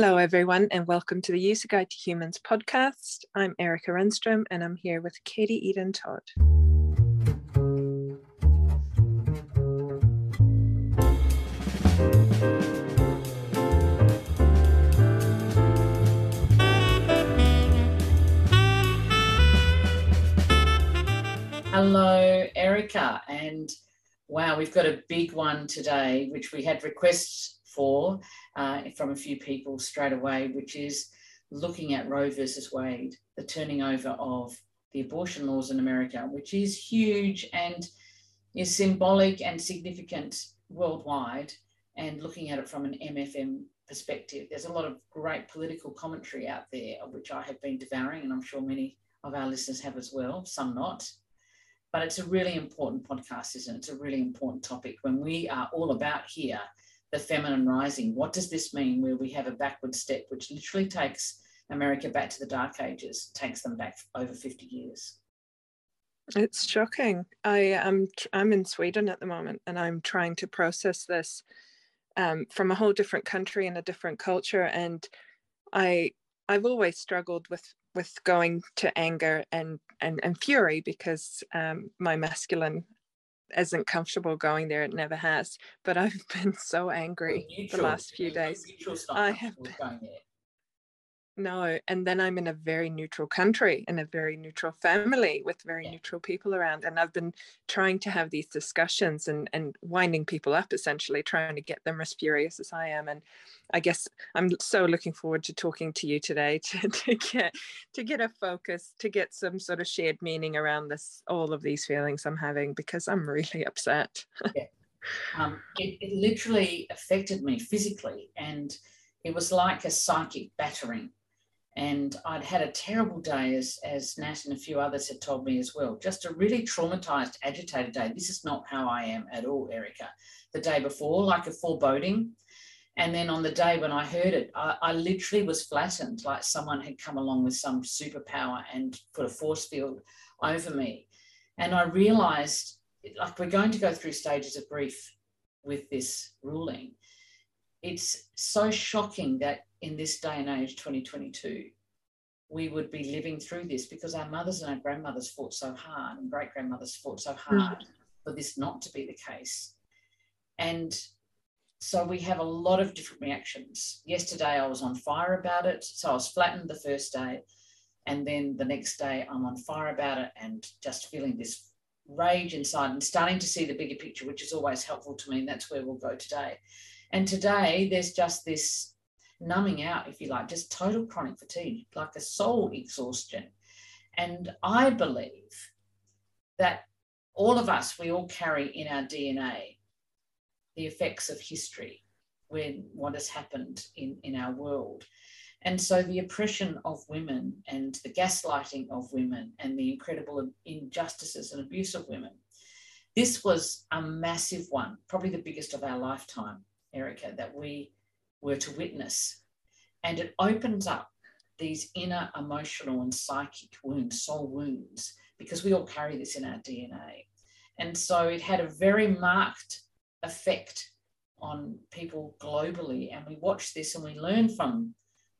Hello, everyone, and welcome to the User Guide to Humans podcast. I'm Erica Renstrom, and I'm here with Katie Eden Todd. Hello, Erica, and wow, we've got a big one today, which we had requests for uh, from a few people straight away, which is looking at Roe versus Wade, the turning over of the abortion laws in America, which is huge and is symbolic and significant worldwide, and looking at it from an MFN perspective. There's a lot of great political commentary out there, of which I have been devouring, and I'm sure many of our listeners have as well, some not. But it's a really important podcast, isn't it? It's a really important topic when we are all about here the feminine rising. What does this mean where we have a backward step, which literally takes America back to the dark ages, takes them back over 50 years? It's shocking. I am I'm in Sweden at the moment and I'm trying to process this um, from a whole different country and a different culture. And I I've always struggled with with going to anger and and, and fury because um, my masculine isn't comfortable going there. It never has. But I've been so angry the last few days. I have been, no, and then I'm in a very neutral country and a very neutral family with very yeah. neutral people around. And I've been trying to have these discussions and, and winding people up, essentially, trying to get them as furious as I am. And I guess I'm so looking forward to talking to you today to, to get to get a focus, to get some sort of shared meaning around this, all of these feelings I'm having because I'm really upset. yeah. Um, it, it literally affected me physically and it was like a psychic battering and I'd had a terrible day, as, as Nat and a few others had told me as well. Just a really traumatized, agitated day. This is not how I am at all, Erica. The day before, like a foreboding. And then on the day when I heard it, I, I literally was flattened, like someone had come along with some superpower and put a force field over me. And I realized, like, we're going to go through stages of grief with this ruling. It's so shocking that in this day and age, 2022, we would be living through this because our mothers and our grandmothers fought so hard and great grandmothers fought so hard mm. for this not to be the case. And so we have a lot of different reactions. Yesterday I was on fire about it. So I was flattened the first day. And then the next day I'm on fire about it and just feeling this rage inside and starting to see the bigger picture, which is always helpful to me. And that's where we'll go today. And today there's just this numbing out, if you like, just total chronic fatigue, like a soul exhaustion. And I believe that all of us, we all carry in our DNA the effects of history, when what has happened in, in our world. And so the oppression of women and the gaslighting of women and the incredible injustices and abuse of women. This was a massive one, probably the biggest of our lifetime, Erica, that we were to witness. And it opens up these inner emotional and psychic wounds, soul wounds, because we all carry this in our DNA. And so it had a very marked effect on people globally. And we watch this and we learn from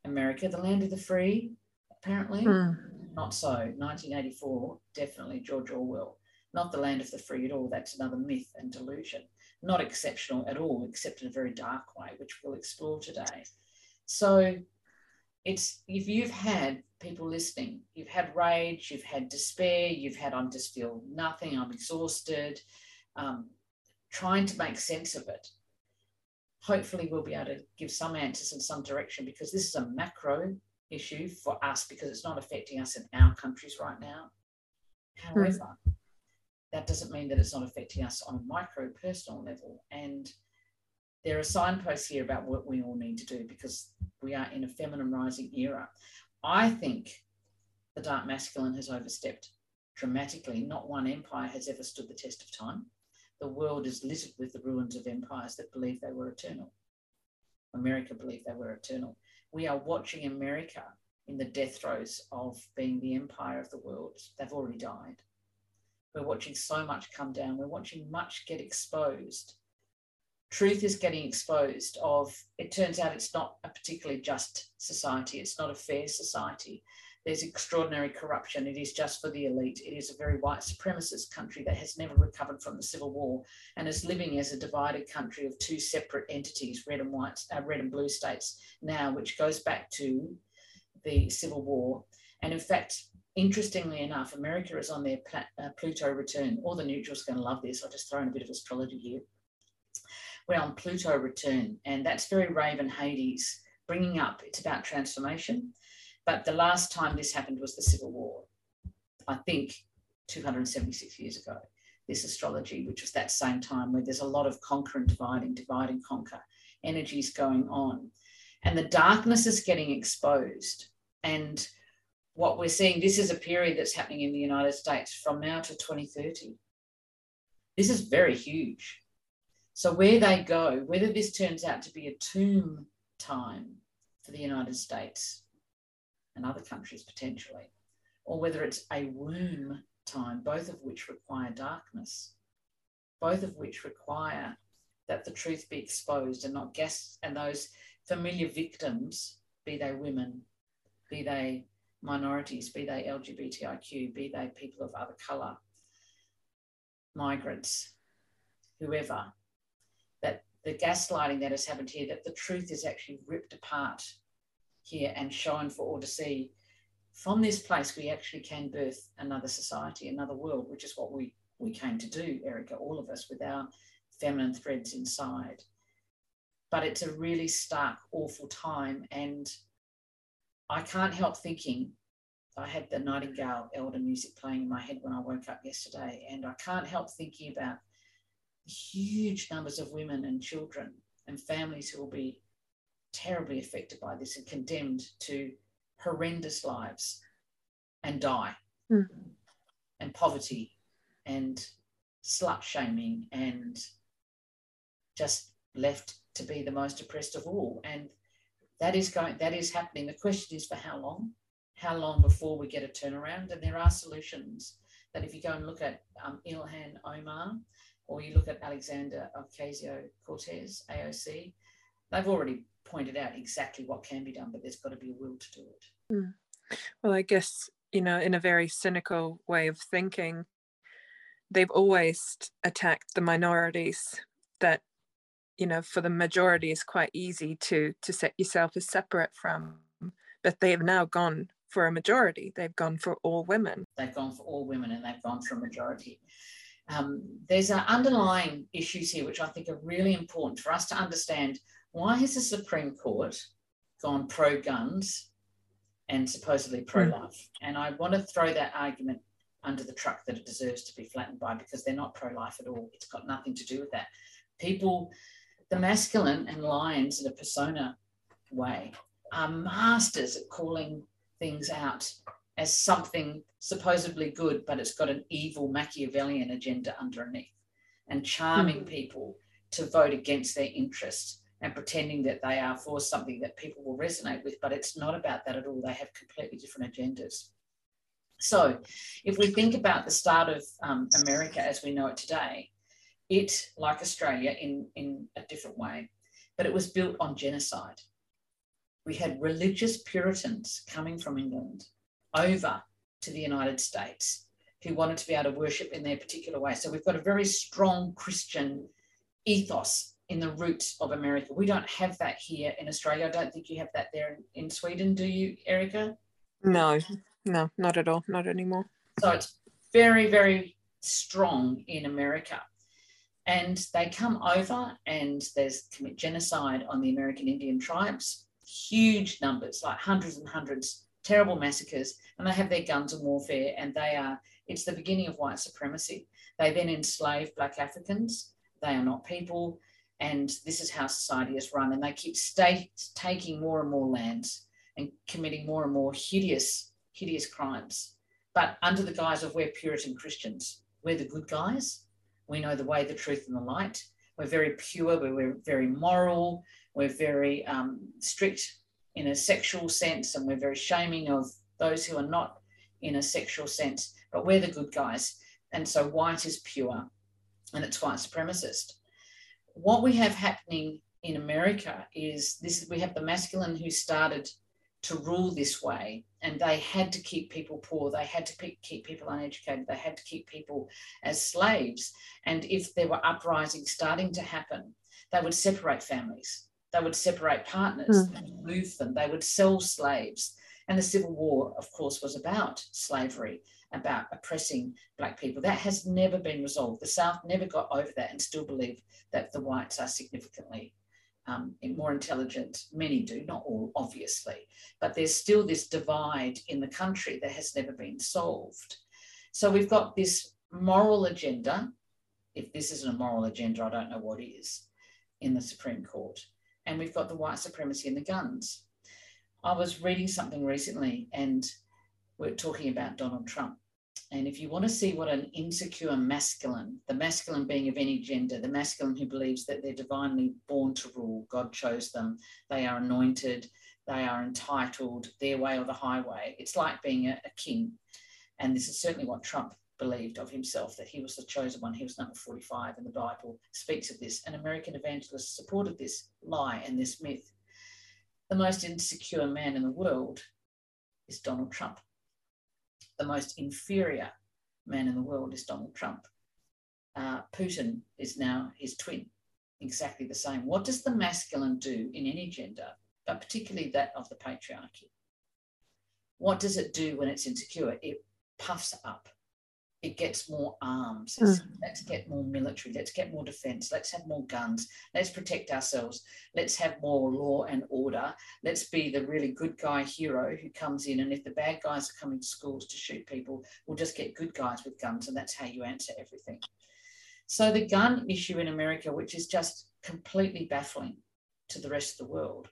America, the land of the free, apparently. Hmm. Not so. 1984, definitely George Orwell. Not the land of the free at all. That's another myth and delusion not exceptional at all, except in a very dark way, which we'll explore today. So it's if you've had people listening, you've had rage, you've had despair, you've had I'm just feel nothing, I'm exhausted, um, trying to make sense of it. Hopefully, we'll be able to give some answers in some direction because this is a macro issue for us because it's not affecting us in our countries right now. Hmm. However, that doesn't mean that it's not affecting us on a micro personal level. And there are signposts here about what we all need to do because we are in a feminine rising era. I think the dark masculine has overstepped dramatically. Not one empire has ever stood the test of time. The world is littered with the ruins of empires that believe they were eternal. America believed they were eternal. We are watching America in the death throes of being the empire of the world. They've already died. We're watching so much come down. We're watching much get exposed. truth is getting exposed of it turns out it's not a particularly just society. It's not a fair society. There's extraordinary corruption. It is just for the elite. It is a very white supremacist country that has never recovered from the civil war and is living as a divided country of two separate entities red and white uh, red and blue states now which goes back to the civil war. And in fact interestingly enough america is on their uh, pluto return all the neutrals are going to love this i'll just throw in a bit of astrology here we're on Pluto return, and that's very Raven Hades, bringing up it's about transformation. But the last time this happened was the Civil War, I think 276 years ago. This astrology, which was that same time where there's a lot of conquer and dividing, divide and conquer energies going on. And the darkness is getting exposed. And what we're seeing, this is a period that's happening in the United States from now to 2030. This is very huge. So, where they go, whether this turns out to be a tomb time for the United States and other countries potentially, or whether it's a womb time, both of which require darkness, both of which require that the truth be exposed and not guests and those familiar victims, be they women, be they Mm. minorities, be they LGBTIQ, be they people of other colour, migrants, whoever, that the gaslighting that has happened here, that the truth is actually ripped apart here and shown for all to see. From this place, we actually can birth another society, another world, which is what we, we came to do, Erica, all of us, with our feminine threads inside. But it's a really stark, awful time. And I can't help thinking I had the Nightingale Elder music playing in my head when I woke up yesterday, and I can't help thinking about huge numbers of women and children and families who will be terribly affected by this and condemned to horrendous lives and die mm. and poverty and slut shaming and just left to be the most oppressed of all and that is going that is happening the question is for how long how long before we get a turnaround and there are solutions that if you go and look at um, ilhan omar or you look at Alexandria Ocasio Cortez, AOC, they've already pointed out exactly what can be done, but there's got to be a will to do it. Mm. Well, I guess, you know, in a very cynical way of thinking, they've always attacked the minorities that you know for the majority is quite easy to to set yourself as separate from but they have now gone for a majority they've gone for all women they've gone for all women and they've gone for a majority um, there's underlying issues here which I think are really important for us to understand. Why has the Supreme Court gone pro guns and supposedly pro life? Mm. And I want to throw that argument under the truck that it deserves to be flattened by because they're not pro life at all. It's got nothing to do with that. People, the masculine and lions in a persona way are masters at calling things out as something supposedly good, but it's got an evil Machiavellian agenda underneath and charming mm. people to vote against their interests and pretending that they are for something that people will resonate with, but it's not about that at all. They have completely different agendas. So, if we think about the start of um, America as we know it today, it, like Australia, in, in a different way, but it was built on genocide. We had religious Puritans coming from England over to the United States who wanted to be able to worship in their particular way. So we've got a very strong Christian ethos in the roots of America. We don't have that here in Australia. I don't think you have that there in, in Sweden, do you, Erica? No, no, not at all, not anymore. So it's very, very strong in America. And they come over and there's commit genocide on the American Indian tribes, huge numbers, like hundreds and hundreds terrible massacres, and they have their guns and warfare, and they are, it's the beginning of white supremacy. They then enslave Black Africans. They are not people, and this is how society is run. And they keep taking more and more lands and committing more and more hideous, hideous crimes. But under the guise of we're Puritan Christians, we're the good guys. We know the way, the truth, and the light. We're very pure. We're, very moral. We're very um, strict in a sexual sense, and we're very shaming of those who are not in a sexual sense, but we're the good guys. And so white is pure and it's white supremacist. what we have happening in America is this we have the masculine who started to rule this way. And they had to keep people poor. They had to keep people uneducated. They had to keep people as slaves. And if there were uprisings starting to happen they would separate families. They would separate partners. Mm. move them. They would sell slaves. And the civil war of course was about slavery about oppressing black people. That has never been resolved. The south never got over that and still believe that the whites are significantly um, more intelligent. Many do, not all, obviously, but there's still this divide in the country that has never been solved. So we've got this moral agenda. If this isn't a moral agenda, I don't know what is in the Supreme Court. And we've got the white supremacy and the guns. I was reading something recently and we're talking about Donald Trump. And if you want to see what an insecure masculine, the masculine being of any gender, the masculine who believes that they're divinely born to rule, God chose them, they are anointed, they are entitled, their way or the highway. It's like being a, a king. And this is certainly what Trump believed of himself, that he was the chosen one. He was number 45, and the Bible speaks of this. And American evangelists supported this lie and this myth. The most insecure man in the world is Donald Trump the most inferior man in the world is Donald Trump. Uh, Putin is now his twin, exactly the same. What does the masculine do in any gender, but particularly that of the patriarchy? What does it do when it's insecure? It puffs up it gets more arms. Mm. Let's get more military. Let's get more defense. Let's have more guns. Let's protect ourselves. Let's have more law and order. Let's be the really good guy hero who comes in. And if the bad guys are coming to schools to shoot people, we'll just get good guys with guns. And that's how you answer everything. So the gun issue in America, which is just completely baffling to the rest of the world,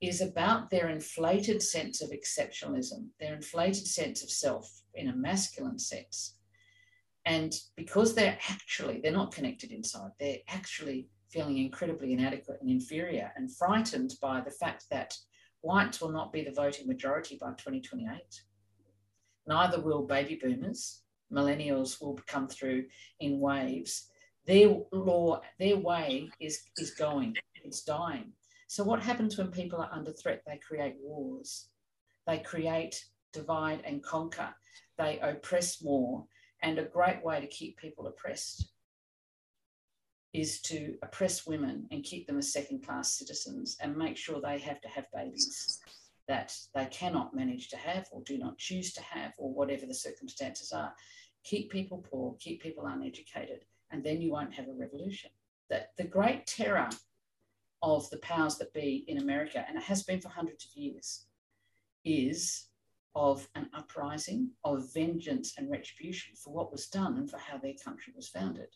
is about their inflated sense of exceptionalism, their inflated sense of self in a masculine sense. And because they're actually, they're not connected inside, they're actually feeling incredibly inadequate and inferior and frightened by the fact that whites will not be the voting majority by 2028. Neither will baby boomers. Millennials will come through in waves. Their law, their way is, is going, it's dying. So, what happens when people are under threat? They create wars, they create divide and conquer, they oppress more. And a great way to keep people oppressed is to oppress women and keep them as second class citizens and make sure they have to have babies that they cannot manage to have or do not choose to have or whatever the circumstances are. Keep people poor, keep people uneducated, and then you won't have a revolution. That the great terror of the powers that be in America, and it has been for hundreds of years, is of an uprising, of vengeance and retribution for what was done and for how their country was founded.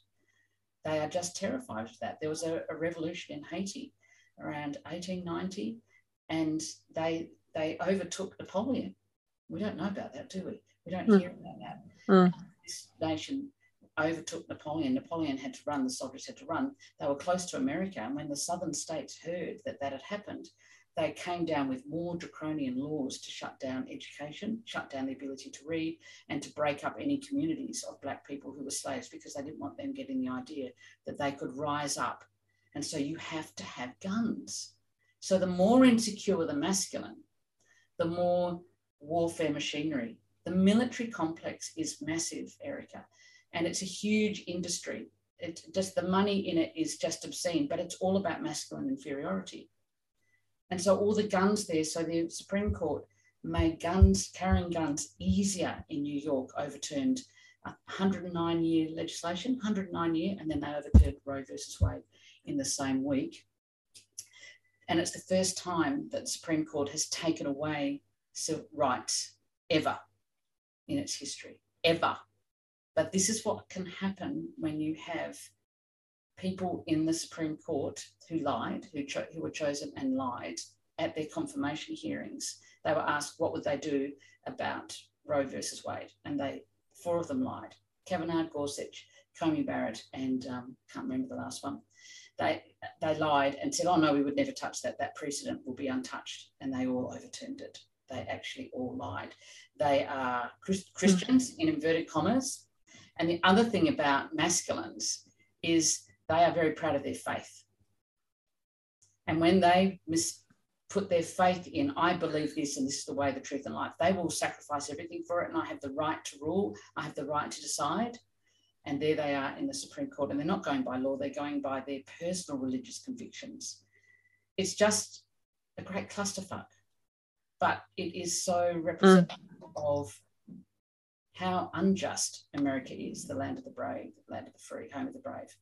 They are just terrified of that. There was a, a revolution in Haiti around 1890, and they they overtook Napoleon. We don't know about that, do we? We don't mm. hear about that. Mm. This nation overtook Napoleon. Napoleon had to run, the soldiers had to run. They were close to America. And when the southern states heard that that had happened, they came down with more draconian laws to shut down education, shut down the ability to read, and to break up any communities of Black people who were slaves because they didn't want them getting the idea that they could rise up. And so you have to have guns. So the more insecure the masculine, the more warfare machinery. The military complex is massive, Erica and it's a huge industry. Just the money in it is just obscene, but it's all about masculine inferiority. And so all the guns there, so the Supreme Court made guns, carrying guns easier in New York, overturned 109 year legislation, 109 year, and then they overturned Roe versus Wade in the same week. And it's the first time that the Supreme Court has taken away civil rights ever in its history, ever. But this is what can happen when you have people in the Supreme Court who lied, who, cho- who were chosen and lied at their confirmation hearings. They were asked what would they do about Roe versus Wade, and they four of them lied. Kavanaugh, Gorsuch, Coney Barrett, and um, can't remember the last one. They they lied and said, "Oh no, we would never touch that. That precedent will be untouched," and they all overturned it. They actually all lied. They are Christians in inverted commas, and the other thing about masculines is they are very proud of their faith. And when they mis- put their faith in, I believe this and this is the way, the truth, and life, they will sacrifice everything for it. And I have the right to rule, I have the right to decide. And there they are in the Supreme Court. And they're not going by law, they're going by their personal religious convictions. It's just a great clusterfuck. But it is so representative mm. of how unjust America is, the land of the brave, the land of the free, home of the brave.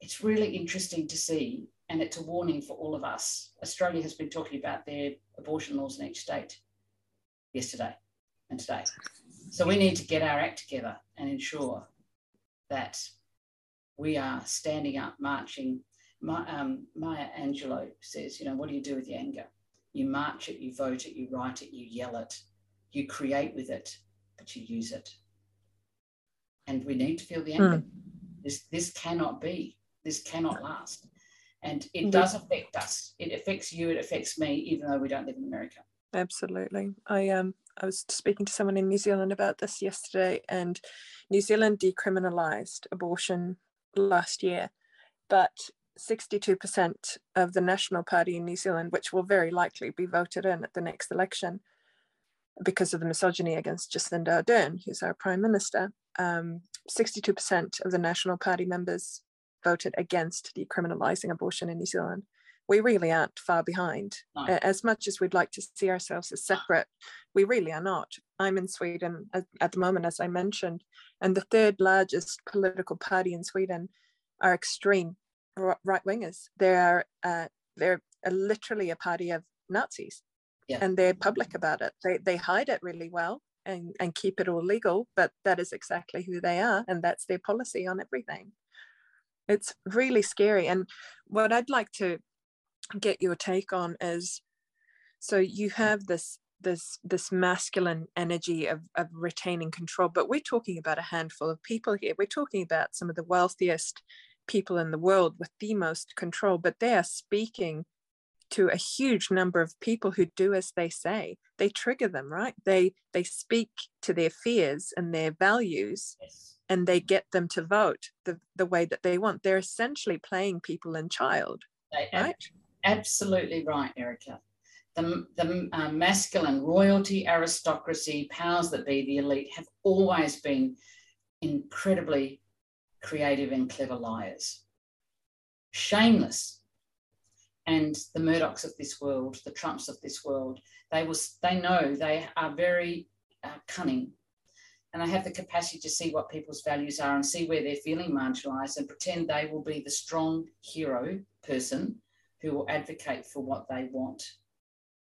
It's really interesting to see, and it's a warning for all of us. Australia has been talking about their abortion laws in each state yesterday and today. So we need to get our act together and ensure that we are standing up, marching. My, um, Maya Angelou says, you know, what do you do with your anger? You march it, you vote it, you write it, you yell it, you create with it, but you use it. And we need to feel the anger. Mm. This, this cannot be. This cannot last. And it does affect us. It affects you, it affects me, even though we don't live in America. Absolutely. I um I was speaking to someone in New Zealand about this yesterday, and New Zealand decriminalised abortion last year, but 62% of the National Party in New Zealand, which will very likely be voted in at the next election because of the misogyny against Jacinda Ardern, who's our Prime Minister, um, 62% of the National Party members voted against decriminalising abortion in New Zealand. We really aren't far behind. No. As much as we'd like to see ourselves as separate, we really are not. I'm in Sweden at, at the moment, as I mentioned, and the third largest political party in Sweden are extreme right wingers. They're uh, they're literally a party of Nazis, yeah. and they're public about it. They they hide it really well and and keep it all legal, but that is exactly who they are, and that's their policy on everything. It's really scary. And what I'd like to get your take on is, so you have this this this masculine energy of, of retaining control but we're talking about a handful of people here we're talking about some of the wealthiest people in the world with the most control, but they are speaking to a huge number of people who do as they say. They trigger them, right? They they speak to their fears and their values yes. and they get them to vote the, the way that they want. They're essentially playing people and child. right? Absolutely right, Erica. The, the uh, masculine royalty, aristocracy, powers that be, the elite have always been incredibly creative and clever liars. Shameless. And the Murdochs of this world, the Trumps of this world, they was they know they are very uh, cunning and they have the capacity to see what people's values are and see where they're feeling marginalized and pretend they will be the strong hero person who will advocate for what they want.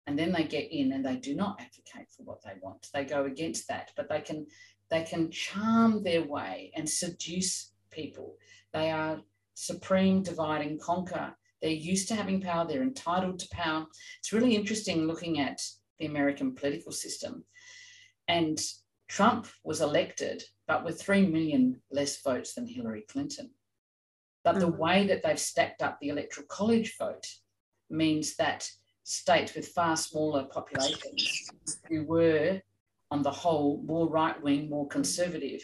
And then they get in and they do not advocate for what they want. They go against that, but they can they can charm their way and seduce people. They are supreme, divide and conquer. They're used to having power, they're entitled to power. It's really interesting looking at the American political system. And Trump was elected, but with 3 million less votes than Hillary Clinton. But the mm. way that they've stacked up the electoral college vote means that states with far smaller populations who were, on the whole, more right wing, more conservative,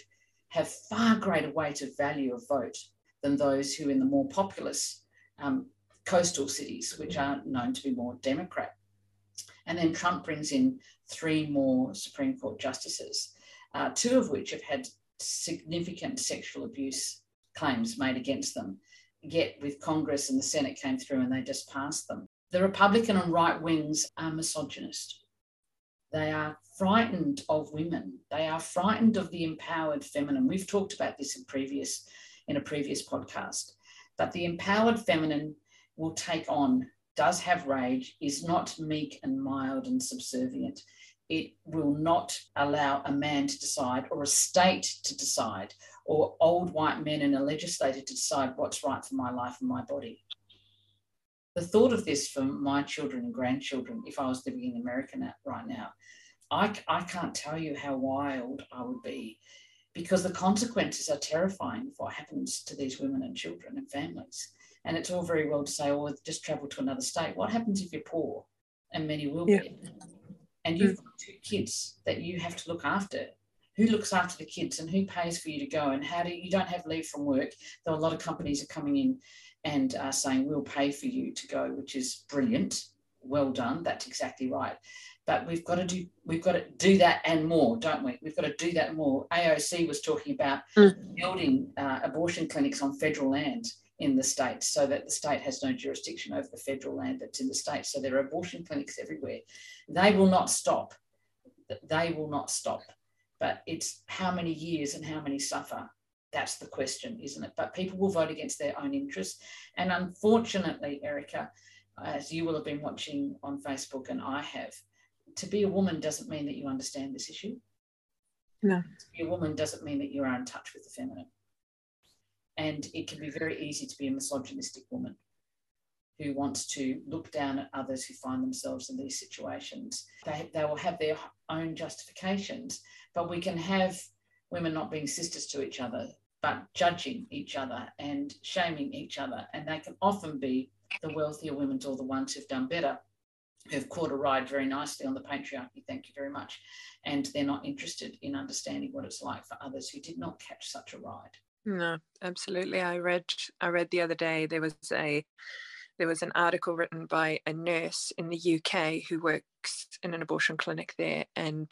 have far greater weight of value of vote than those who in the more populous um, coastal cities, which are known to be more Democrat. And then Trump brings in three more Supreme Court justices, uh, two of which have had significant sexual abuse claims made against them. Yet, with Congress and the Senate came through and they just passed them. The Republican and right wings are misogynist. They are frightened of women. They are frightened of the empowered feminine. We've talked about this in previous in a previous podcast. But the empowered feminine will take on, does have rage, is not meek and mild and subservient. It will not allow a man to decide or a state to decide or old white men in a legislature to decide what's right for my life and my body. The thought of this for my children and grandchildren, if I was living in America right now, I, I can't tell you how wild I would be because the consequences are terrifying of what happens to these women and children and families. And it's all very well to say, oh, just travel to another state. What happens if you're poor? And many will yeah. be. And you've got two kids that you have to look after. who looks after the kids and who pays for you to go and how do you, you don't have leave from work though a lot of companies are coming in and are saying we'll pay for you to go which is brilliant well done that's exactly right but we've got to do we've got to do that and more don't we we've got to do that more aoc was talking about mm. building uh, abortion clinics on federal land in the states so that the state has no jurisdiction over the federal land that's in the state. So there are abortion clinics everywhere. They will not stop. They will not stop. But it's how many years and how many suffer? That's the question isn't it? But people will vote against their own interests. And unfortunately erica as you will have been watching on facebook and i have to be a woman doesn't mean that you understand this issue. No. To be a woman doesn't mean that you're in touch with the feminine. And it can be very easy to be a misogynistic woman who wants to look down at others who find themselves in these situations. They, they will have their own justifications, but we can have women not being sisters to each other, but judging each other and shaming each other. And they can often be the wealthier women or the ones who've done better who've caught a ride very nicely on the patriarchy. Thank you very much. And they're not interested in understanding what it's like for others who did not catch such a ride. No, absolutely. I read I read the other day there was a there was an article written by a nurse in the UK who works in an abortion clinic there and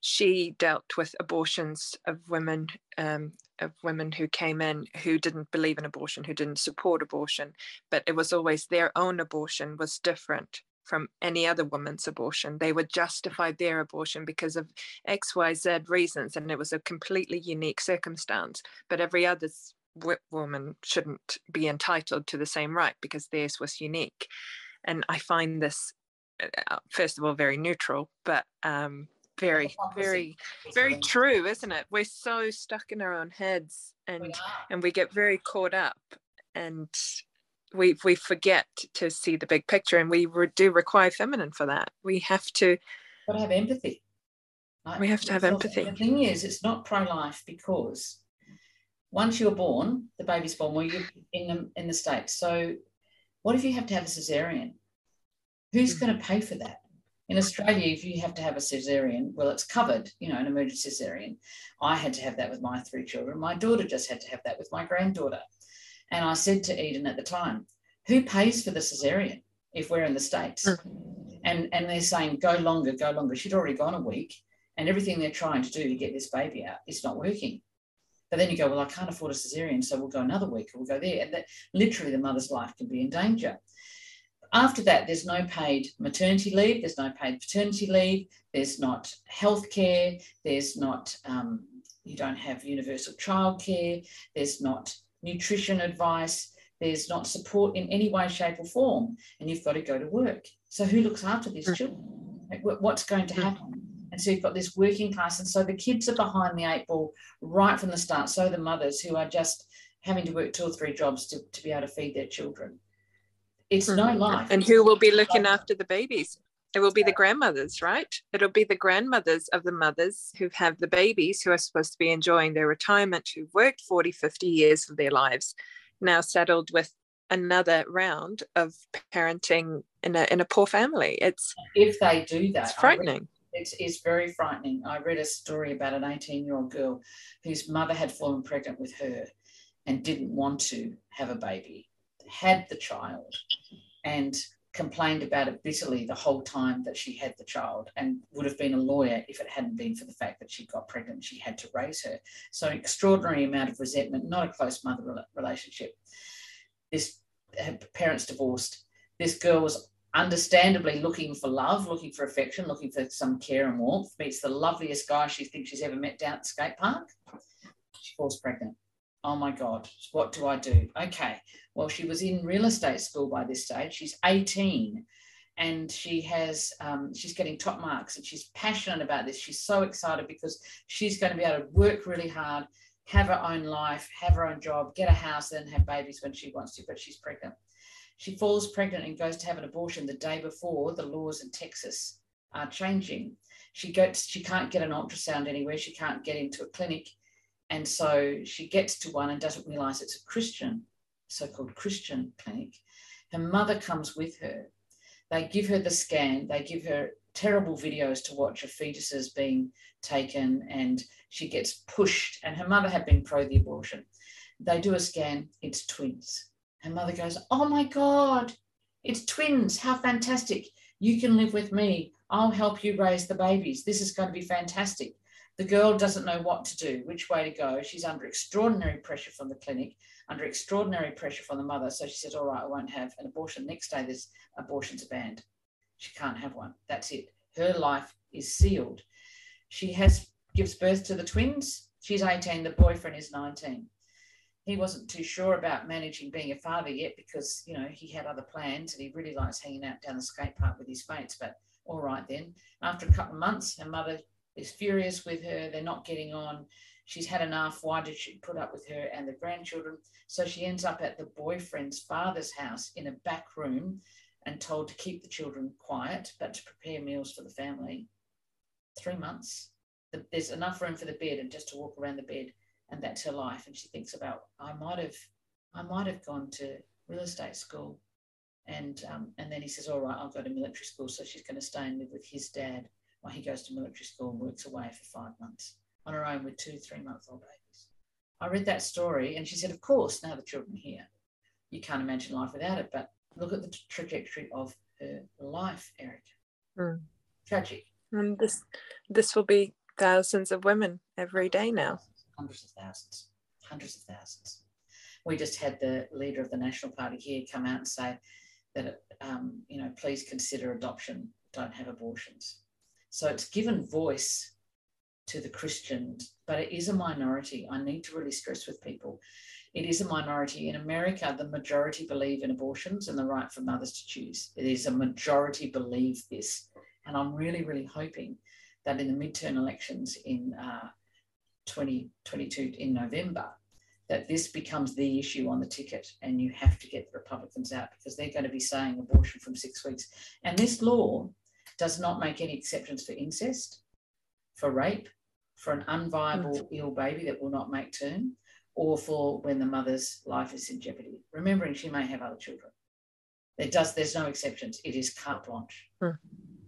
she dealt with abortions of women um, of women who came in who didn't believe in abortion who didn't support abortion but it was always their own abortion was different from any other woman's abortion. They would justify their abortion because of XYZ reasons, and it was a completely unique circumstance. But every other woman shouldn't be entitled to the same right because theirs was unique. And I find this, uh, uh, first of all, very neutral, but um, very, very, very true, isn't it? We're so stuck in our own heads, and and we get very caught up. And we we forget to see the big picture and we re- do require feminine for that we have to but have empathy right? we have to have empathy the thing is it's not pro-life because once you're born the baby's born well you're in the in the states so what if you have to have a cesarean who's mm-hmm. going to pay for that in Australia, if you have to have a cesarean, well, it's covered, you know, an emergency cesarean. I had to have that with my three children. My daughter just had to have that with my granddaughter. And I said to Eden at the time, who pays for the cesarean if we're in the States? Mm. And, and they're saying, go longer, go longer. She'd already gone a week, and everything they're trying to do to get this baby out is not working. But then you go, well, I can't afford a cesarean, so we'll go another week or we'll go there. And that, literally, the mother's life can be in danger. After that, there's no paid maternity leave, there's no paid paternity leave, there's not healthcare, there's not, um, you don't have universal childcare, there's not nutrition advice, there's not support in any way, shape, or form, and you've got to go to work. So, who looks after these children? What's going to happen? And so, you've got this working class, and so the kids are behind the eight ball right from the start. So, the mothers who are just having to work two or three jobs to, to be able to feed their children. It's no life. And who will be looking after the babies? It will be the grandmothers, right? It'll be the grandmothers of the mothers who have the babies who are supposed to be enjoying their retirement, who've worked 40, 50 years of their lives, now saddled with another round of parenting in a, in a poor family. It's if they do that, it's frightening. It's, it's very frightening. I read a story about an 18 year old girl whose mother had fallen pregnant with her and didn't want to have a baby, had the child, and complained about it bitterly the whole time that she had the child and would have been a lawyer if it hadn't been for the fact that she got pregnant she had to raise her. So an extraordinary amount of resentment not a close mother relationship. This parents divorced. This girl was understandably looking for love looking for affection looking for some care and warmth. Meets the loveliest guy she thinks she's ever met down at the skate park. She falls pregnant oh my God, what do I do? Okay, well, she was in real estate school by this stage. She's 18 and she has um, she's getting top marks and she's passionate about this. She's so excited because she's going to be able to work really hard have her own life have her own job get a house then have babies when she wants to but she's pregnant. She falls pregnant and goes to have an abortion the day before the laws in texas are changing. She gets she can't get an ultrasound anywhere. She can't get into a clinic and so she gets to one and doesn't realize it's a Christian, so called Christian clinic. Her mother comes with her. They give her the scan, they give her terrible videos to watch of fetuses being taken and she gets pushed. And her mother had been pro the abortion. They do a scan. It's twins. Her mother goes oh my god it's twins. How fantastic. You can live with me. I'll help you raise the babies. This is going to be fantastic the girl doesn't know what to do which way to go she's under extraordinary pressure from the clinic under extraordinary pressure from the mother so she says all right i won't have an abortion next day this abortions banned she can't have one that's it her life is sealed she has gives birth to the twins. She's 18, the boyfriend is 19. He wasn't too sure about managing being a father yet because, you know, he had other plans and he really likes hanging out down the skate park with his mates. But all right then. After a couple of months, her mother is furious with her. They're not getting on. She's had enough. Why did she put up with her and the grandchildren? So she ends up at the boyfriend's father's house in a back room and told to keep the children quiet, but to prepare meals for the family. Three months the, there's enough room for the bed and just to walk around the bed and that's her life and she thinks about i might have i might have gone to real estate school and um, and then he says all right i'll go to military school so she's going to stay and live with his dad while he goes to military school and works away for five months on her own with two three month old babies i read that story and she said of course now the children are here you can't imagine life without it but look at the trajectory of her life eric mm. tragic and this this will be thousands of women every day now. Hundreds of thousands, hundreds of thousands. We just had the leader of the National Party here come out and say that, um, you know, please consider adoption, don't have abortions. So it's given voice to the Christians, but it is a minority. I need to really stress with people. It is a minority. In America, the majority believe in abortions and the right for mothers to choose. It is a majority believe this. And I'm really, really hoping that in the midterm elections in uh, 2022 in November, that this becomes the issue on the ticket and you have to get the Republicans out because they're going to be saying abortion from six weeks. And this law does not make any exceptions for incest, for rape, for an unviable mm. ill baby that will not make term, or for when the mother's life is in jeopardy. Remembering she may have other children. There does, there's no exceptions. It is carte blanche. Mm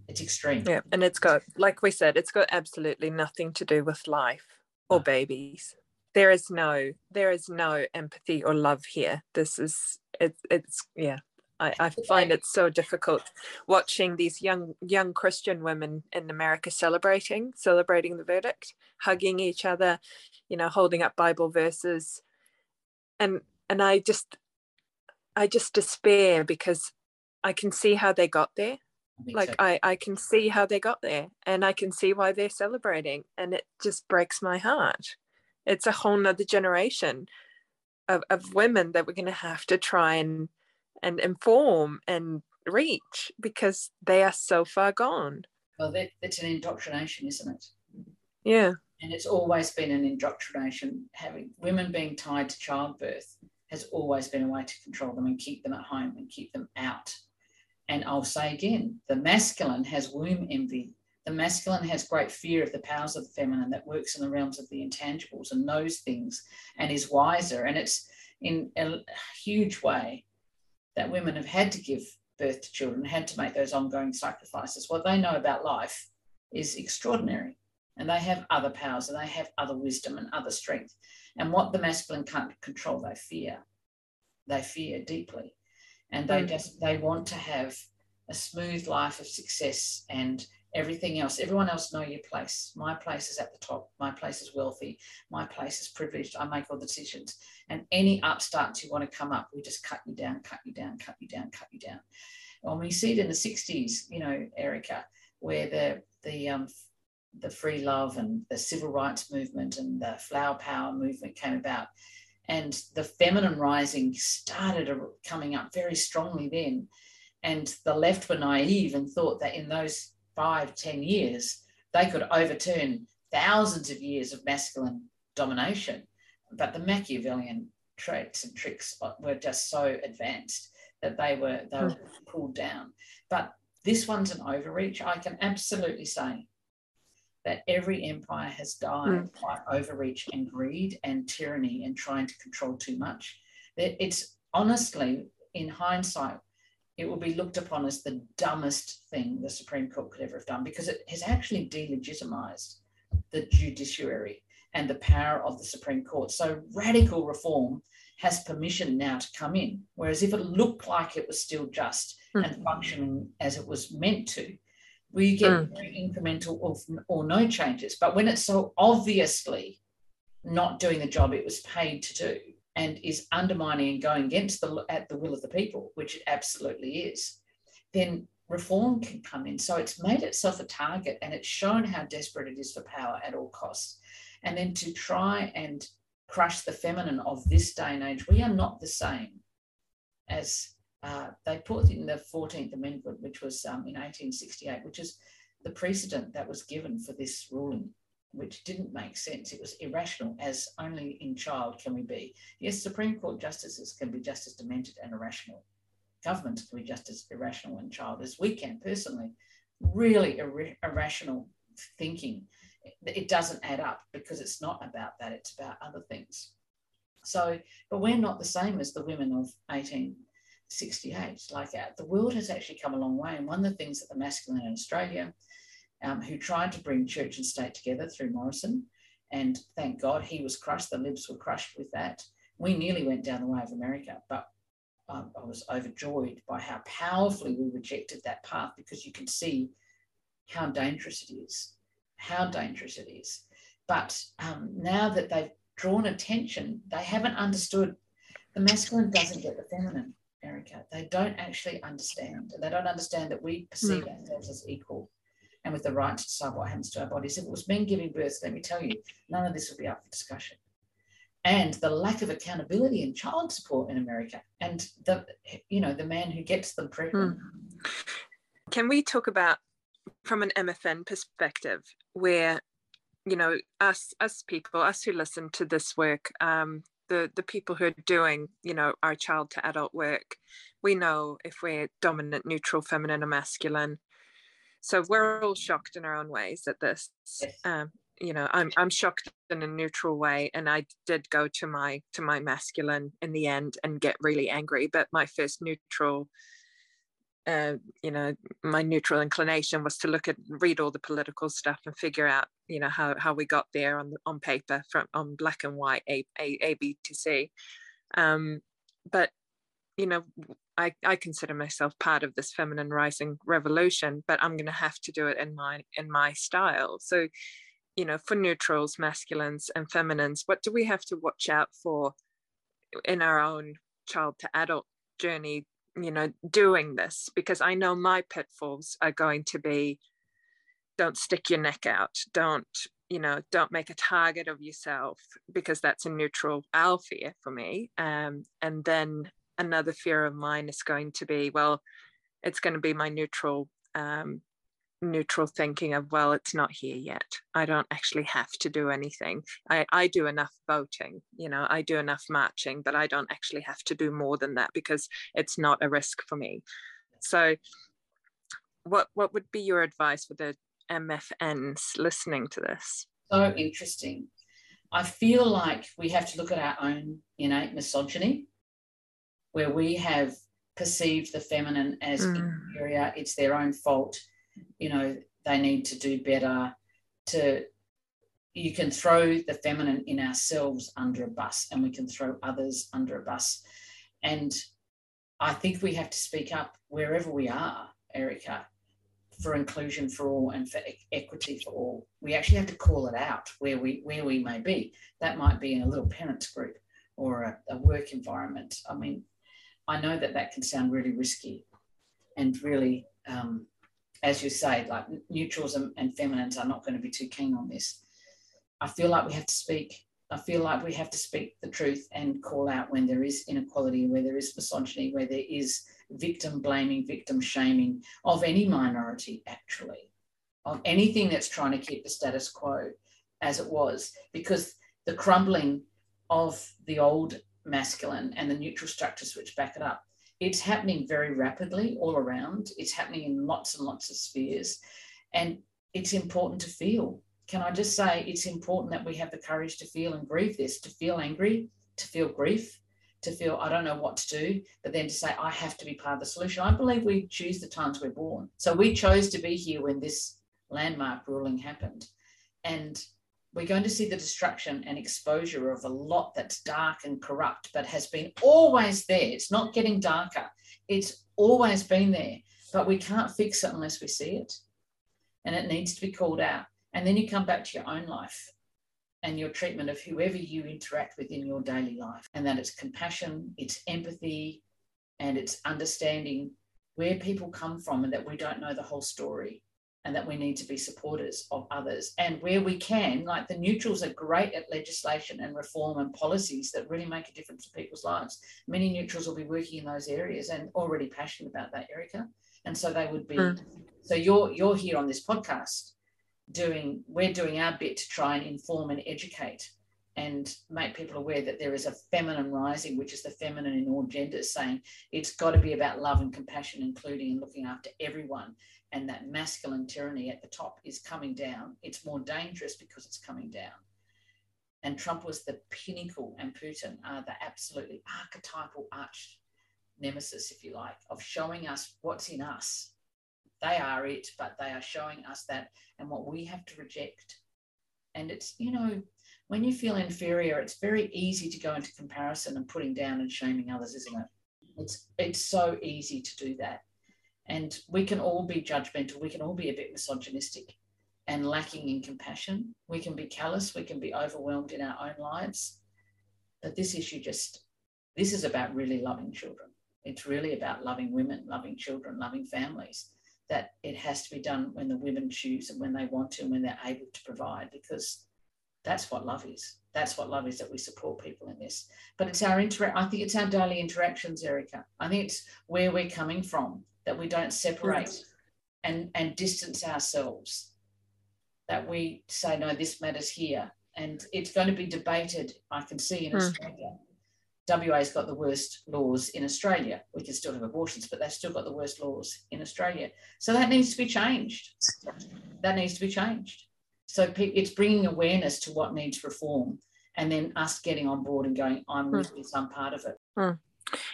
it's extreme. Yeah, and it's got, like we said, it's got absolutely nothing to do with life or babies. There is no, there is no empathy or love here. This is, it, it's, yeah. I, I find it so difficult watching these young young Christian women in America celebrating celebrating the verdict, hugging each other, you know, holding up Bible verses, and and I just I just despair because I can see how they got there. Like I, I can see how they got there and I can see why they're celebrating and it just breaks my heart. It's a whole nother generation of, of women that we're gonna have to try and and inform and reach because they are so far gone. Well, that, it's an indoctrination, isn't it? Yeah. And it's always been an indoctrination. Having women being tied to childbirth has always been a way to control them and keep them at home and keep them out and I'll say again, the masculine has womb envy. The masculine has great fear of the powers of the feminine that works in the realms of the intangibles and knows things and is wiser. And it's in a huge way that women have had to give birth to children, had to make those ongoing sacrifices. What they know about life is extraordinary. And they have other powers and they have other wisdom and other strength. And what the masculine can't control, they fear. They fear deeply and they mm. just they want to have a smooth life of success and everything else. Everyone else know your place. My place is at the top. My place is wealthy. My place is privileged. I make all the decisions. And any upstarts who want to come up we just cut you down cut you down cut you down cut you down. And we see it in the 60s you know erica where the the um the free love and the civil rights movement and the flower power movement came about. And the feminine rising started coming up very strongly then. And the left were naive and thought that in those five ten years they could overturn thousands of years of masculine domination but the machiavellian traits and tricks were just so advanced that they were they were pulled down but this one's an overreach i can absolutely say that every empire has died mm. by overreach and greed and tyranny and trying to control too much. It's honestly, in hindsight, it will be looked upon as the dumbest thing the Supreme Court could ever have done because it has actually delegitimized the judiciary and the power of the Supreme Court. So radical reform has permission now to come in. Whereas if it looked like it was still just mm. and functioning as it was meant to, we get mm. incremental or, or no changes. But when it's so obviously not doing the job it was paid to do and is undermining and going against the at the will of the people, which it absolutely is, then reform can come in. So it's made itself a target and it's shown how desperate it is for power at all costs. And then to try and crush the feminine of this day and age, we are not the same as uh, they put in the 14th Amendment, which was um, in 1868, which is the precedent that was given for this ruling, which didn't make sense. It was irrational, as only in child can we be. Yes, Supreme Court justices can be just as demented and irrational. Governments can be just as irrational and child as we can personally. Really ir- irrational thinking it doesn't add up because it's not about that, it's about other things. So, but we're not the same as the women of 1868. Like uh, the world has actually come a long way. And one of the things that the masculine in Australia, um, who tried to bring church and state together through Morrison, and thank God he was crushed, the libs were crushed with that. We nearly went down the way of America, but um, I was overjoyed by how powerfully we rejected that path because you can see how dangerous it is how dangerous it is. But um, now that they've drawn attention, they haven't understood the masculine doesn't get the feminine, Erica. They don't actually understand. They don't understand that we perceive mm. ourselves as equal and with the right to decide what happens to our bodies. If it was men giving birth, let me tell you, none of this would be up for discussion. And the lack of accountability in child support in America, and the you know the man who gets them pregnant. Mm. Can we talk about from an MFN perspective, where you know us us people, us who listen to this work, um, the the people who are doing you know our child to adult work, we know if we're dominant, neutral, feminine, or masculine. So we're all shocked in our own ways at this. Um, you know, I'm I'm shocked in a neutral way, and I did go to my to my masculine in the end and get really angry. But my first neutral uh, you know, my neutral inclination was to look at, read all the political stuff and figure out, you know, how, how we got there on on paper from on black and white A A, A B to C. Um, but you know, I, I consider myself part of this feminine rising revolution, but I'm going to have to do it in my in my style. So, you know, for neutrals, masculines, and feminines, what do we have to watch out for in our own child to adult journey you know doing this because i know my pitfalls are going to be don't stick your neck out don't you know don't make a target of yourself because that's a neutral fear for me um, and then another fear of mine is going to be well it's going to be my neutral um, neutral thinking of well it's not here yet. I don't actually have to do anything. I i do enough voting you know i do enough marching but i don't actually have to do more than that because it's not a risk for me. So what what would be your advice for the mfns listening to this? So interesting. I feel like we have to look at our own innate misogyny where we have perceived the feminine as mm. inferior it's their own fault. You know they need to do better to you can throw the feminine in ourselves under a bus and we can throw others under a bus. And i think we have to speak up wherever we are erica for inclusion for all and for equity for all. We actually have to call it out where we where we may be. That might be in a little parents group or a, a work environment. I mean i know that that can sound really risky and really um, as you say, like neutrals and, and feminines are not going to be too keen on this. I feel like we have to speak. I feel like we have to speak the truth and call out when there is inequality, where there is misogyny, where there is victim blaming, victim shaming of any minority, actually, of anything that's trying to keep the status quo as it was, because the crumbling of the old masculine and the neutral structures which back it up it's happening very rapidly all around. It's happening in lots and lots of spheres. And it's important to feel. Can I just say it's important that we have the courage to feel and grieve this, to feel angry, to feel grief, to feel I don't know what to do, but then to say I have to be part of the solution. I believe we choose the times we're born. So we chose to be here when this landmark ruling happened. And we're going to see the destruction and exposure of a lot that's dark and corrupt, but has been always there. It's not getting darker, it's always been there, but we can't fix it unless we see it. And it needs to be called out. And then you come back to your own life and your treatment of whoever you interact with in your daily life. And that it's compassion, it's empathy, and it's understanding where people come from and that we don't know the whole story and that we need to be supporters of others. And where we can, like the neutrals are great at legislation and reform and policies that really make a difference to people's lives. Many neutrals will be working in those areas and already passionate about that, Erica. And so they would be. Mm. So you're you're here on this podcast doing we're doing our bit to try and inform and educate and make people aware that there is a feminine rising, which is the feminine in all genders, saying it's got to be about love and compassion, including and looking after everyone and that masculine tyranny at the top is coming down. It's more dangerous because it's coming down. And Trump was the pinnacle, and Putin are the absolutely archetypal arch nemesis, if you like, of showing us what's in us. They are it, but they are showing us that and what we have to reject. And it's, you know, when you feel inferior, it's very easy to go into comparison and putting down and shaming others, isn't it? It's it's so easy to do that. And we can all be judgmental. We can all be a bit misogynistic and lacking in compassion. We can be callous. We can be overwhelmed in our own lives. But this issue just, this is about really loving children. It's really about loving women, loving children, loving families. That it has to be done when the women choose and when they want to and when they're able to provide because that's what love is. That's what love is that we support people in this. But it's our inter I think it's our daily interactions, Erica. I think it's where we're coming from that we don't separate yes. and, and distance ourselves, that we say, no, this matters here. And it's going to be debated, I can see in mm. Australia. WA's got the worst laws in Australia. We can still have abortions, but they've still got the worst laws in Australia. So that needs to be changed. That needs to be changed. So it's bringing awareness to what needs reform and then us getting on board and going, I'm mm. with this, I'm part of it. Mm.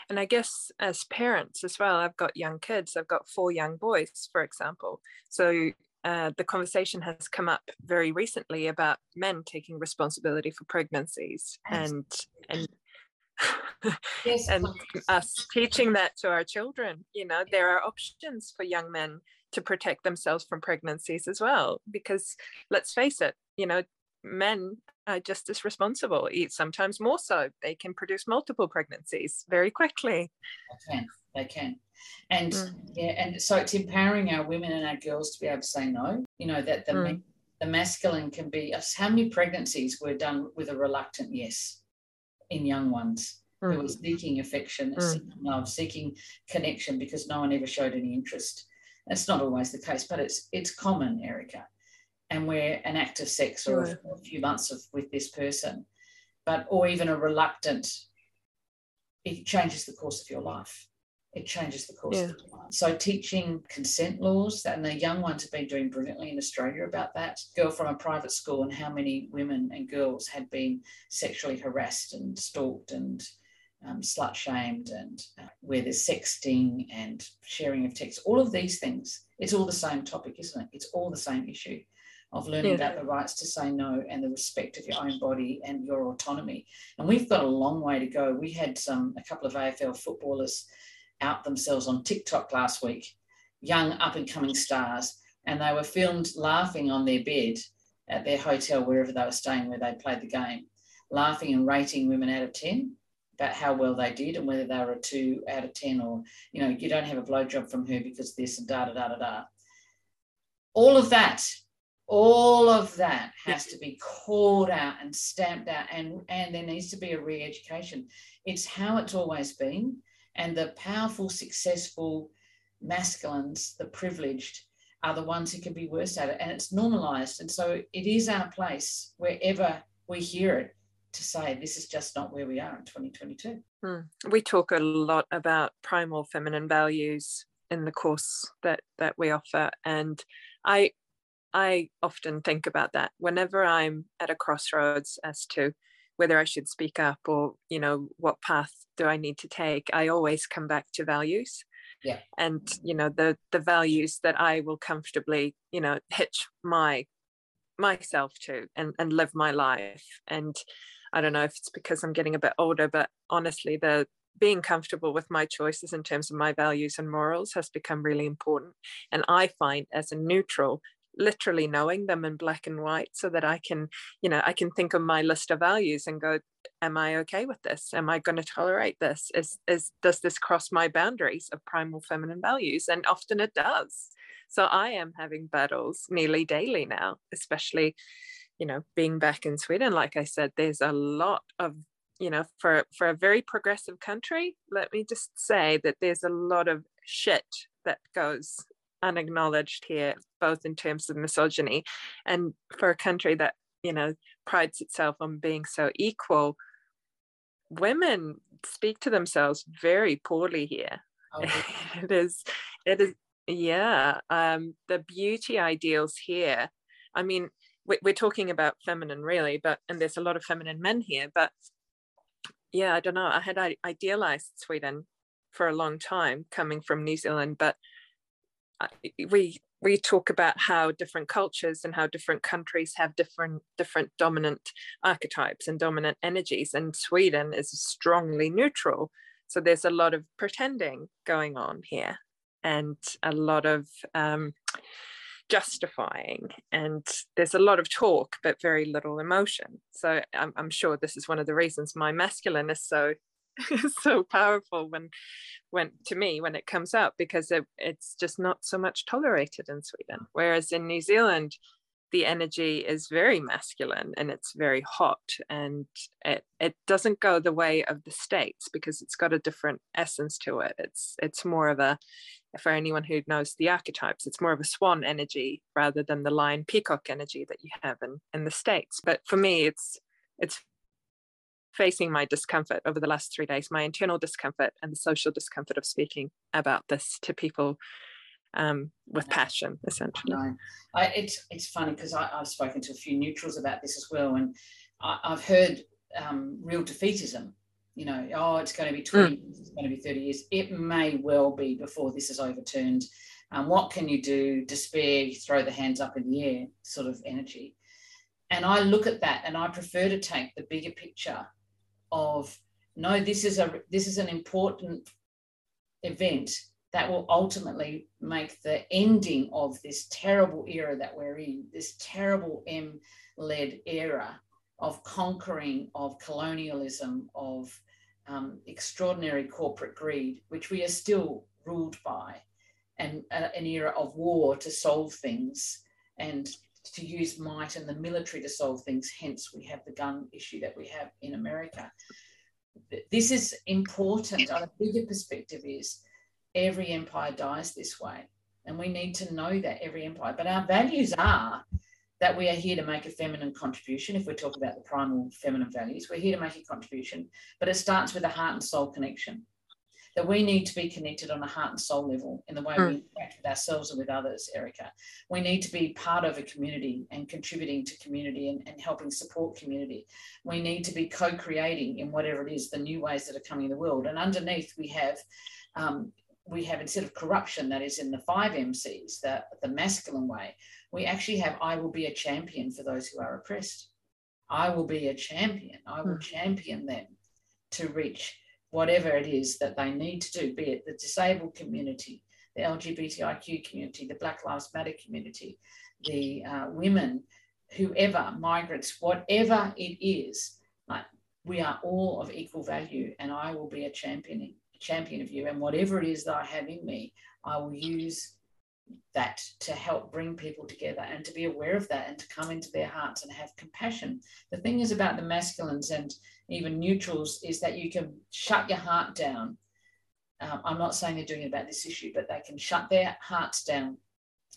And I guess as parents as well, I've got young kids, I've got four young boys, for example. So uh, the conversation has come up very recently about men taking responsibility for pregnancies and and yes, and us teaching that to our children you know there are options for young men to protect themselves from pregnancies as well because let's face it you know men are just as responsible, sometimes more so. They can produce multiple pregnancies very quickly. They can, they can. And mm. yeah, and so it's empowering our women and our girls to be able to say no. You know, that the, mm. the masculine can be how many pregnancies were done with a reluctant yes in young ones mm. who were seeking affection, mm. seeking love, seeking connection because no one ever showed any interest. That's not always the case, but it's it's common, Erica and we're an act of sex or a, a few months of with this person, but or even a reluctant, it changes the course of your life. It changes the course yeah. of the life. So teaching consent laws, and the young ones have been doing brilliantly in Australia about that. Girl from a private school and how many women and girls had been sexually harassed and stalked and um, slut shamed and uh, where there's sexting and sharing of texts, all of these things, it's all the same topic, isn't it? It's all the same issue of learning yeah. about the rights to say no and the respect of your own body and your autonomy. And we've got a long way to go. We had some a couple of AFL footballers out themselves on TikTok last week, young up and coming stars, and they were filmed laughing on their bed at their hotel wherever they were staying where they played the game, laughing and rating women out of 10 about how well they did and whether they were a two out of 10 or, you know, you don't have a blowjob from her because this and da da da da da. All of that all of that has to be called out and stamped out and and there needs to be a re-education. It's how it's always been and the powerful successful masculines the privileged are the ones who can be worst at it. And it's normalized. And so it is our place wherever we hear it to say this is just not where we are in 2022 hmm. we talk a lot about primal feminine values in the course that that we offer. And i I often think about that. Whenever I'm at a crossroads as to whether I should speak up or, you know, what path do I need to take, I always come back to values. Yeah. And, you know, the the values that I will comfortably, you know, hitch my myself to and, and live my life. And I don't know if it's because I'm getting a bit older, but honestly, the being comfortable with my choices in terms of my values and morals has become really important. And I find as a neutral, literally knowing them in black and white so that I can, you know, I can think of my list of values and go, am I okay with this? Am I going to tolerate this? Is is does this cross my boundaries of primal feminine values? And often it does. So I am having battles nearly daily now, especially, you know, being back in Sweden. Like I said, there's a lot of you know for for a very progressive country let me just say that there's a lot of shit that goes unacknowledged here, both in terms of misogyny and for a country that, you know, prides itself on being so equal, women speak to themselves very poorly here. Oh, it is, it is, yeah. Um, the beauty ideals here, I mean, we're talking about feminine really, but, and there's a lot of feminine men here, but yeah, I don't know. I had idealized Sweden for a long time coming from New Zealand, but we we talk about how different cultures and how different countries have different different dominant archetypes and dominant energies and sweden is strongly neutral. So there's a lot of pretending going on here and a lot of um, justifying and there's a lot of talk but very little emotion. So I'm, I'm sure this is one of the reasons my masculine is so so powerful when when to me when it comes out because it, it's just not so much tolerated in sweden. Whereas in new zealand the energy is very masculine and it's very hot and it, it doesn't go the way of the states because it's got a different essence to it. It's it's more of a for anyone who knows the archetypes it's more of a swan energy rather than the lion peacock energy that you have in in the states. But for me it's it's facing my discomfort over the last three days, my internal discomfort and the social discomfort of speaking about this to people um, with passion, essentially. No. I, it's it's funny because I've spoken to a few neutrals about this as well, and I, have heard um, real defeatism. You know, oh, it's going to be 20 mm. it's going to be 30 years. It may well be before this is overturned. Um, what can you do? Despair, throw the hands up in the air, sort of energy. And I look at that and I prefer to take the bigger picture of no, this is a this is an important event that will ultimately make the ending of this terrible era that we're in, this terrible M-led era of conquering, of colonialism, of um, extraordinary corporate greed, which we are still ruled by, and uh, an era of war to solve things and to use might and the military to solve things. Hence, we have the gun issue that we have in America. This is important on a bigger perspective is every empire dies this way. And we need to know that every empire. But our values are that we are here to make a feminine contribution. If we're talking about the primal feminine values, we're here to make a contribution, but it starts with a heart and soul connection that we need to be connected on a heart and soul level in the way mm. we interact with ourselves and with others, Erica. We need to be part of a community and contributing to community and, and helping support community. We need to be co creating in whatever it is, the new ways that are coming in the world. And underneath, we have um, we have instead of corruption that is in the five MCs, the, the masculine way, we actually have I will be a champion for those who are oppressed. I will be a champion. I will mm. champion them to reach whatever it is that they need to do, be it the disabled community, the LGBTIQ community, the Black Lives Matter community, the uh, women, whoever, migrants, whatever it is, like we are all of equal value, and I will be a championing champion of you. And whatever it is that I have in me, I will use that to help bring people together and to be aware of that and to come into their hearts and have compassion. The thing is about the masculines and even neutrals is that you can shut your heart down. Um, I'm not saying they're doing it about this issue, but they can shut their hearts down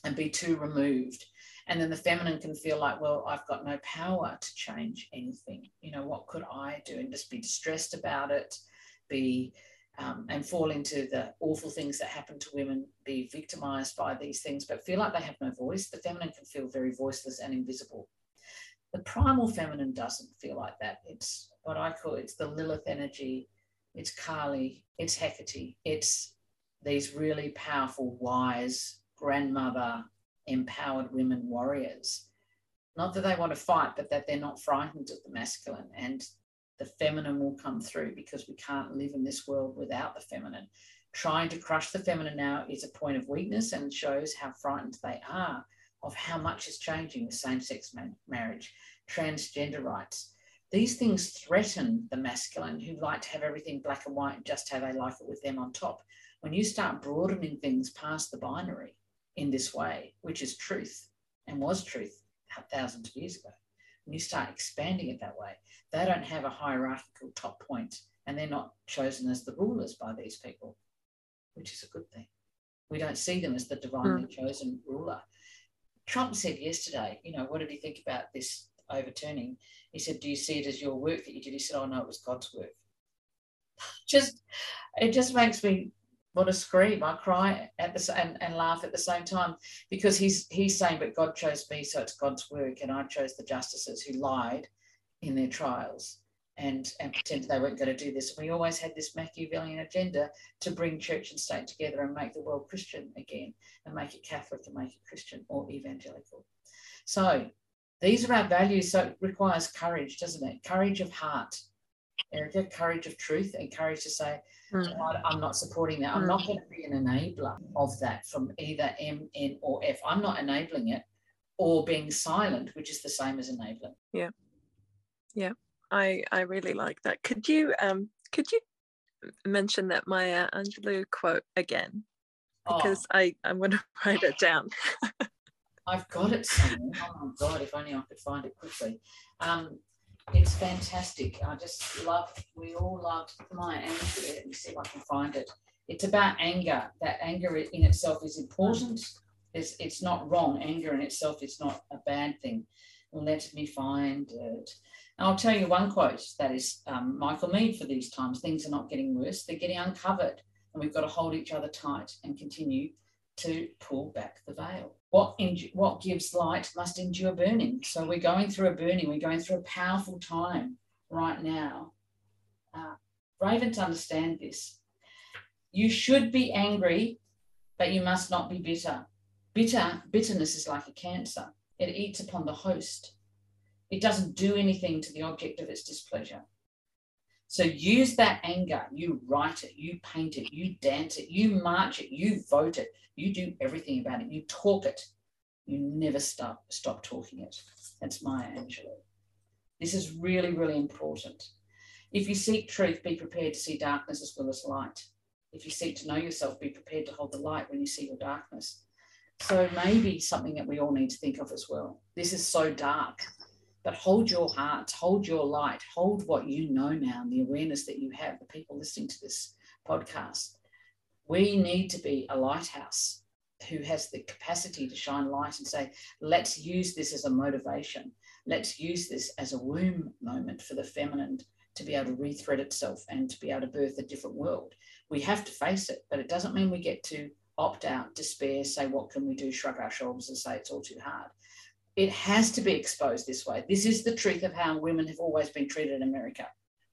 and be too removed. And then the feminine can feel like, well, I've got no power to change anything. You know, what could I do? And just be distressed about it, be um, and fall into the awful things that happen to women, be victimized by these things, but feel like they have no voice. The feminine can feel very voiceless and invisible The primal feminine doesn't feel like that. It's what I call it's the Lilith energy, it's Kali, it's Hecate, it's these really powerful, wise, grandmother, empowered women warriors. Not that they want to fight, but that they're not frightened of the masculine. And the feminine will come through because we can't live in this world without the feminine. Trying to crush the feminine now is a point of weakness and shows how frightened they are of how much is changing with same sex marriage, transgender rights. These things threaten the masculine who like to have everything black and white just how they like it with them on top. When you start broadening things past the binary in this way, which is truth and was truth thousands of years ago, when you start expanding it that way, they don't have a hierarchical top point and they're not chosen as the rulers by these people, which is a good thing. We don't see them as the divinely mm. chosen ruler. Trump said yesterday, you know, what did he think about this overturning? He said, Do you see it as your work that you did? He said, Oh, no, it was God's work. just, it just makes me want to scream. I cry at the and, and laugh at the same time because he's he's saying, but God chose me, so it's God's work, and I chose the justices who lied in their trials and and pretended they weren't going to do this. We always had this Machiavellian agenda to bring church and state together and make the world Christian again, and make it Catholic and make it Christian or evangelical. So these are our values. So it requires courage, doesn't it? Courage of heart, Erica, courage of truth, and courage to say, mm. I'm not supporting that. I'm mm. not going to be an enabler of that from either M, N, or F. I'm not enabling it or being silent, which is the same as enabling. Yeah. Yeah. I I really like that. Could you um could you mention that Maya Angelou quote again? Because oh. I, I'm gonna write it down. I've got it somewhere. Oh my god, if only I could find it quickly. Um, it's fantastic. I just love, we all loved Maya Angelou. Let me see if I can find it. It's about anger. That anger in itself is important. It's, it's not wrong. Anger in itself is not a bad thing. Let me find it. And I'll tell you one quote that is um, Michael Meade for these times. Things are not getting worse, they're getting uncovered. And we've got to hold each other tight and continue to pull back the veil. What, what gives light must endure burning. So we're going through a burning, we're going through a powerful time right now. Uh, Ravens understand this. You should be angry, but you must not be bitter. Bitter, bitterness is like a cancer. It eats upon the host. It doesn't do anything to the object of its displeasure. So use that anger. You write it, you paint it, you dance it, you march it, you vote it, you do everything about it, you talk it. You never stop stop talking it. That's Maya Angelou. This is really, really important. If you seek truth, be prepared to see darkness as well as light. If you seek to know yourself, be prepared to hold the light when you see your darkness. So maybe something that we all need to think of as well. This is so dark but hold your heart, hold your light, hold what you know now and the awareness that you have, the people listening to this podcast. We need to be a lighthouse who has the capacity to shine light and say, let's use this as a motivation. Let's use this as a womb moment for the feminine to be able to rethread itself and to be able to birth a different world. We have to face it, but it doesn't mean we get to opt out, despair, say, what can we do, shrug our shoulders and say it's all too hard it has to be exposed this way. This is the truth of how women have always been treated in America.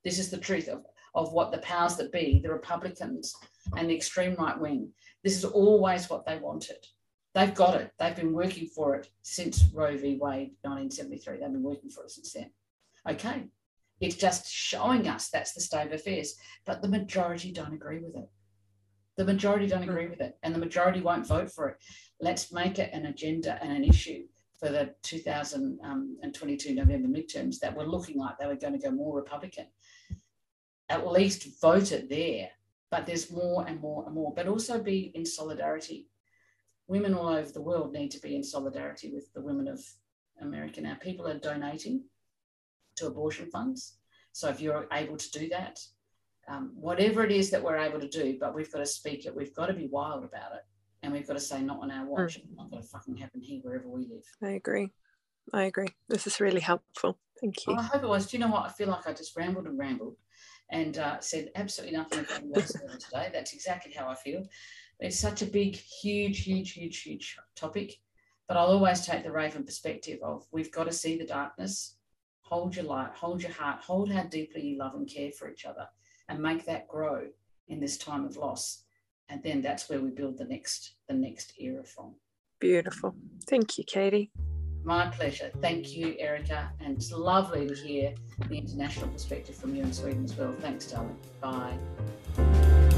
This is the truth of, of what the powers that be, the Republicans and the extreme right wing, this is always what they wanted. They've got it. They've been working for it since Roe v. Wade, 1973. They've been working for it since then. Okay. It's just showing us that's the state of affairs. But the majority don't agree with it. The majority don't hmm. agree with it, and the majority won't vote for it. Let's make it an agenda and an issue for the 2022 November midterms that were looking like they were going to go more Republican. At least vote it there, but there's more and more and more, but also be in solidarity. Women all over the world need to be in solidarity with the women of America now. People are donating to abortion funds. So if you're able to do that, um, whatever it is that we're able to do, but we've got to speak it, we've got to be wild about it and we've got to say not on our watch. Mm. It's not going to fucking happen here wherever we live. I agree. I agree. This is really helpful. Thank you. Oh, I hope it was. Do you know what? I feel like I just rambled and rambled and uh, said absolutely nothing whatsoever today. That's exactly how I feel. It's such a big, huge, huge, huge, huge topic. But I'll always take the Raven perspective of we've got to see the darkness, hold your light, hold your heart, hold how deeply you love and care for each other, and make that grow in this time of loss. And then that's where we build the next the next era from. Beautiful. Thank you, Katie. My pleasure. Thank you, Erica. And it's lovely to hear the international perspective from you in Sweden as well. Thanks, darling. Bye.